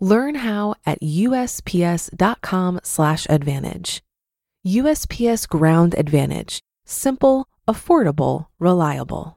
Learn how at USPS.com/advantage. USPS Ground Advantage: simple, affordable, reliable.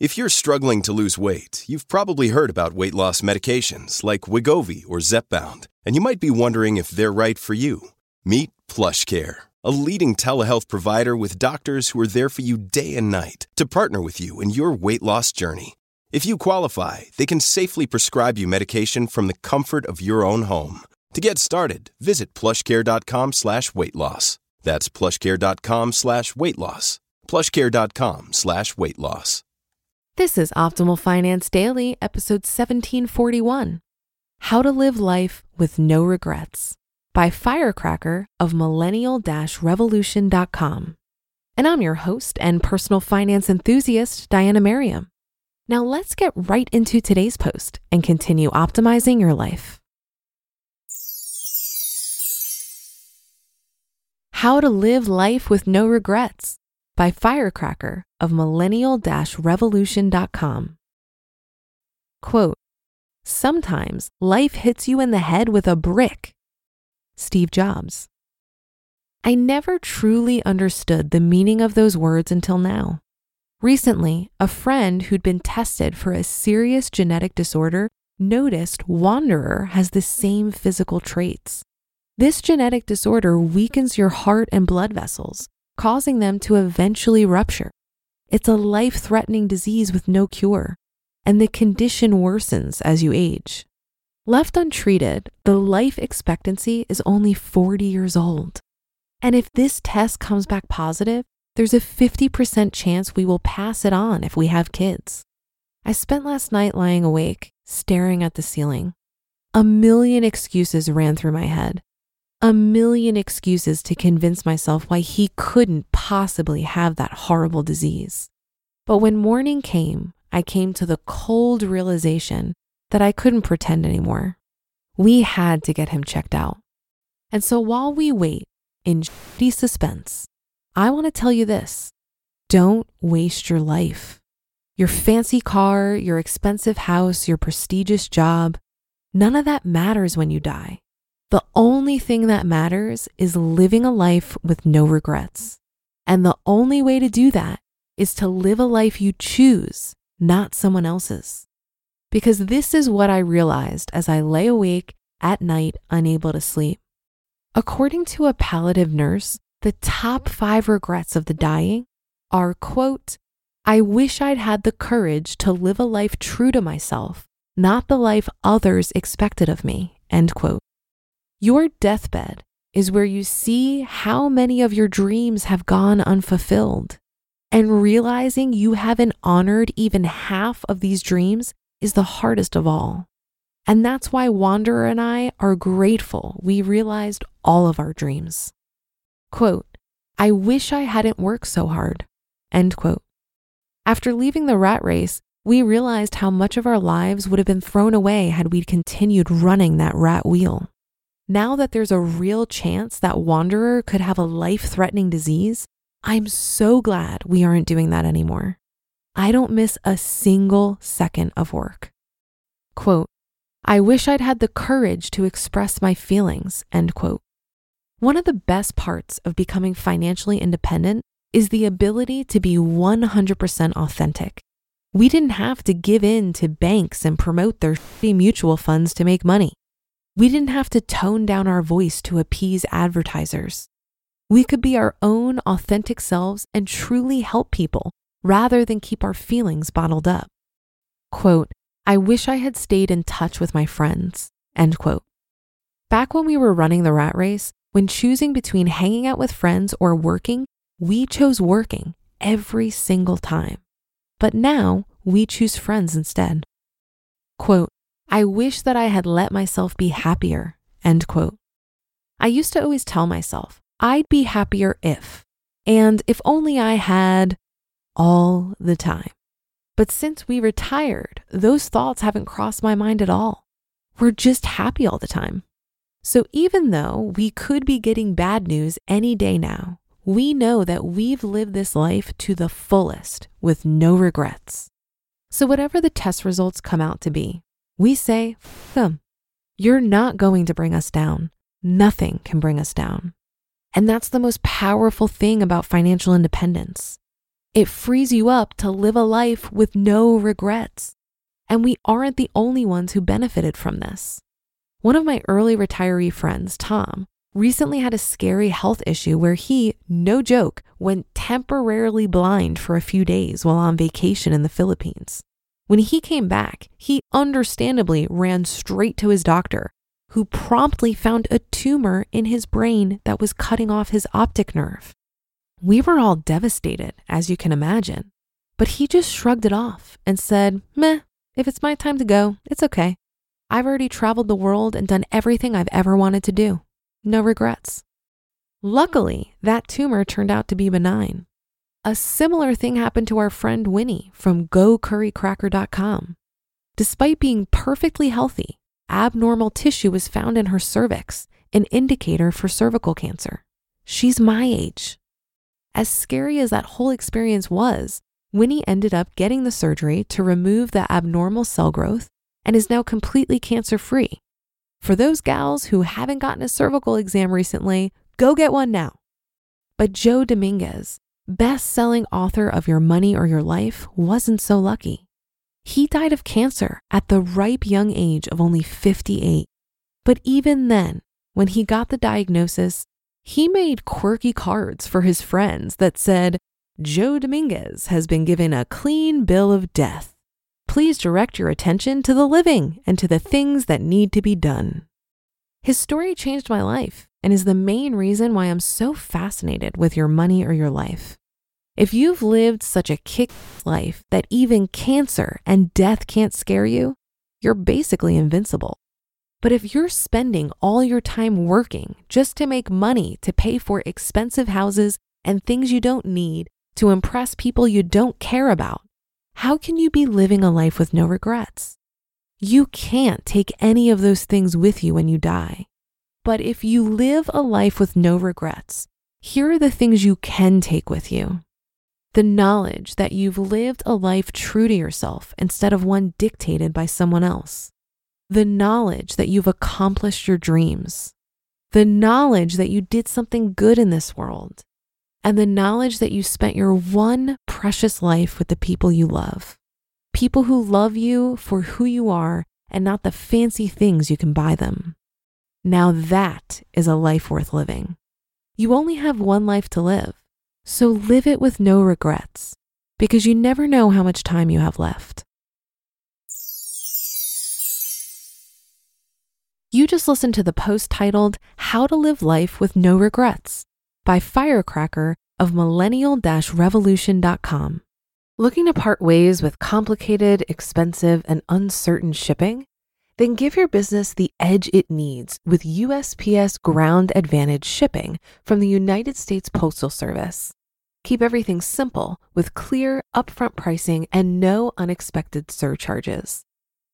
If you're struggling to lose weight, you've probably heard about weight loss medications like Wegovy or Zepbound, and you might be wondering if they're right for you. Meet PlushCare, a leading telehealth provider with doctors who are there for you day and night to partner with you in your weight loss journey. If you qualify, they can safely prescribe you medication from the comfort of your own home. To get started, visit plushcare.com slash weight loss. That's plushcare.com slash weight loss. plushcare.com slash weight loss. This is Optimal Finance Daily, episode 1741 How to Live Life with No Regrets by Firecracker of millennial revolution.com. And I'm your host and personal finance enthusiast, Diana Merriam. Now let's get right into today's post and continue optimizing your life. How to Live Life with No Regrets by Firecracker of millennial revolution.com. Quote Sometimes life hits you in the head with a brick. Steve Jobs. I never truly understood the meaning of those words until now. Recently, a friend who'd been tested for a serious genetic disorder noticed Wanderer has the same physical traits. This genetic disorder weakens your heart and blood vessels, causing them to eventually rupture. It's a life threatening disease with no cure, and the condition worsens as you age. Left untreated, the life expectancy is only 40 years old. And if this test comes back positive, there's a 50% chance we will pass it on if we have kids. I spent last night lying awake, staring at the ceiling. A million excuses ran through my head. A million excuses to convince myself why he couldn't possibly have that horrible disease. But when morning came, I came to the cold realization that I couldn't pretend anymore. We had to get him checked out. And so while we wait in shitty suspense, I want to tell you this don't waste your life. Your fancy car, your expensive house, your prestigious job, none of that matters when you die. The only thing that matters is living a life with no regrets. And the only way to do that is to live a life you choose, not someone else's. Because this is what I realized as I lay awake at night, unable to sleep. According to a palliative nurse, the top five regrets of the dying are quote, I wish I'd had the courage to live a life true to myself, not the life others expected of me, end quote. Your deathbed is where you see how many of your dreams have gone unfulfilled. And realizing you haven't honored even half of these dreams is the hardest of all. And that's why Wanderer and I are grateful we realized all of our dreams. Quote, I wish I hadn't worked so hard. End quote. After leaving the rat race, we realized how much of our lives would have been thrown away had we continued running that rat wheel. Now that there's a real chance that Wanderer could have a life threatening disease, I'm so glad we aren't doing that anymore. I don't miss a single second of work. Quote, I wish I'd had the courage to express my feelings, end quote. One of the best parts of becoming financially independent is the ability to be 100% authentic. We didn't have to give in to banks and promote their mutual funds to make money. We didn't have to tone down our voice to appease advertisers. We could be our own authentic selves and truly help people rather than keep our feelings bottled up. Quote, I wish I had stayed in touch with my friends. End quote. Back when we were running the rat race, when choosing between hanging out with friends or working, we chose working every single time. But now we choose friends instead. Quote, I wish that I had let myself be happier. End quote. I used to always tell myself I'd be happier if, and if only I had all the time. But since we retired, those thoughts haven't crossed my mind at all. We're just happy all the time. So even though we could be getting bad news any day now, we know that we've lived this life to the fullest with no regrets. So whatever the test results come out to be, we say, them. You're not going to bring us down. Nothing can bring us down. And that's the most powerful thing about financial independence. It frees you up to live a life with no regrets. And we aren't the only ones who benefited from this. One of my early retiree friends, Tom, recently had a scary health issue where he, no joke, went temporarily blind for a few days while on vacation in the Philippines. When he came back, he understandably ran straight to his doctor, who promptly found a tumor in his brain that was cutting off his optic nerve. We were all devastated, as you can imagine, but he just shrugged it off and said, Meh, if it's my time to go, it's okay. I've already traveled the world and done everything I've ever wanted to do. No regrets. Luckily, that tumor turned out to be benign. A similar thing happened to our friend Winnie from GoCurryCracker.com. Despite being perfectly healthy, abnormal tissue was found in her cervix, an indicator for cervical cancer. She's my age. As scary as that whole experience was, Winnie ended up getting the surgery to remove the abnormal cell growth and is now completely cancer free. For those gals who haven't gotten a cervical exam recently, go get one now. But Joe Dominguez, best selling author of Your Money or Your Life, wasn't so lucky. He died of cancer at the ripe young age of only 58. But even then, when he got the diagnosis, he made quirky cards for his friends that said, Joe Dominguez has been given a clean bill of death please direct your attention to the living and to the things that need to be done. His story changed my life and is the main reason why I'm so fascinated with your money or your life. If you've lived such a kick life that even cancer and death can't scare you, you're basically invincible. But if you're spending all your time working just to make money to pay for expensive houses and things you don't need to impress people you don't care about, how can you be living a life with no regrets? You can't take any of those things with you when you die. But if you live a life with no regrets, here are the things you can take with you. The knowledge that you've lived a life true to yourself instead of one dictated by someone else. The knowledge that you've accomplished your dreams. The knowledge that you did something good in this world and the knowledge that you spent your one precious life with the people you love. People who love you for who you are and not the fancy things you can buy them. Now that is a life worth living. You only have one life to live, so live it with no regrets because you never know how much time you have left. You just listened to the post titled How to Live Life with No Regrets by Firecracker of millennial revolution.com. Looking to part ways with complicated, expensive, and uncertain shipping? Then give your business the edge it needs with USPS Ground Advantage shipping from the United States Postal Service. Keep everything simple with clear, upfront pricing and no unexpected surcharges.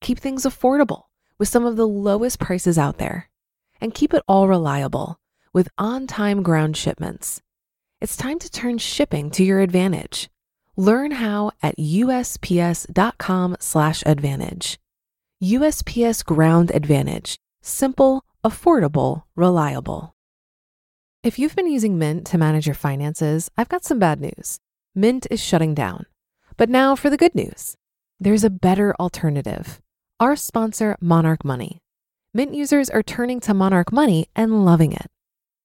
Keep things affordable with some of the lowest prices out there. And keep it all reliable with on time ground shipments. It's time to turn shipping to your advantage. Learn how at usps.com/advantage. USPS Ground Advantage: simple, affordable, reliable. If you've been using Mint to manage your finances, I've got some bad news. Mint is shutting down. But now for the good news. There's a better alternative. Our sponsor, Monarch Money. Mint users are turning to Monarch Money and loving it.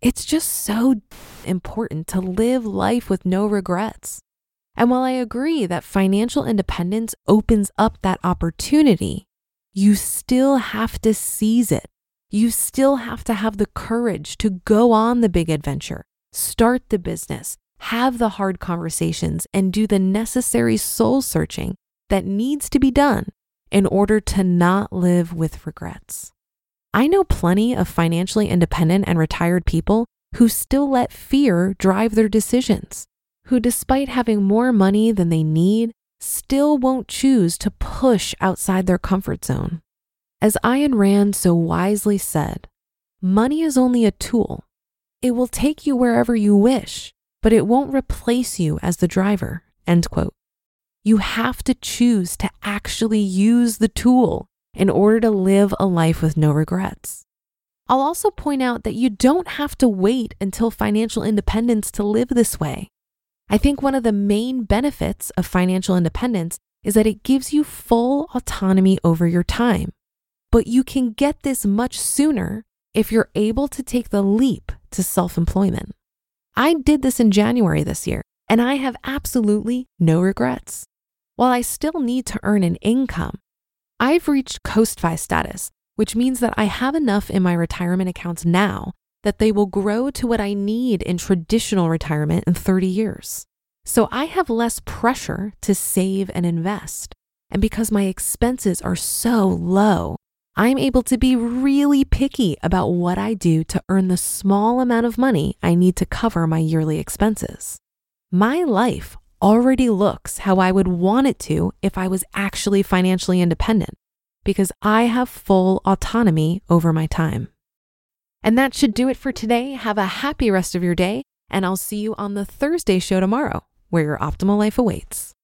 It's just so important to live life with no regrets. And while I agree that financial independence opens up that opportunity, you still have to seize it. You still have to have the courage to go on the big adventure, start the business, have the hard conversations, and do the necessary soul searching that needs to be done in order to not live with regrets. I know plenty of financially independent and retired people who still let fear drive their decisions, who, despite having more money than they need, still won't choose to push outside their comfort zone. As Ayn Rand so wisely said, money is only a tool. It will take you wherever you wish, but it won't replace you as the driver. End quote. You have to choose to actually use the tool in order to live a life with no regrets. I'll also point out that you don't have to wait until financial independence to live this way. I think one of the main benefits of financial independence is that it gives you full autonomy over your time. But you can get this much sooner if you're able to take the leap to self employment. I did this in January this year, and I have absolutely no regrets. While I still need to earn an income, I've reached Coast-Fi status, which means that I have enough in my retirement accounts now that they will grow to what I need in traditional retirement in 30 years. So I have less pressure to save and invest. And because my expenses are so low, I'm able to be really picky about what I do to earn the small amount of money I need to cover my yearly expenses. My life already looks how I would want it to if I was actually financially independent because I have full autonomy over my time. And that should do it for today. Have a happy rest of your day, and I'll see you on the Thursday show tomorrow, where your optimal life awaits.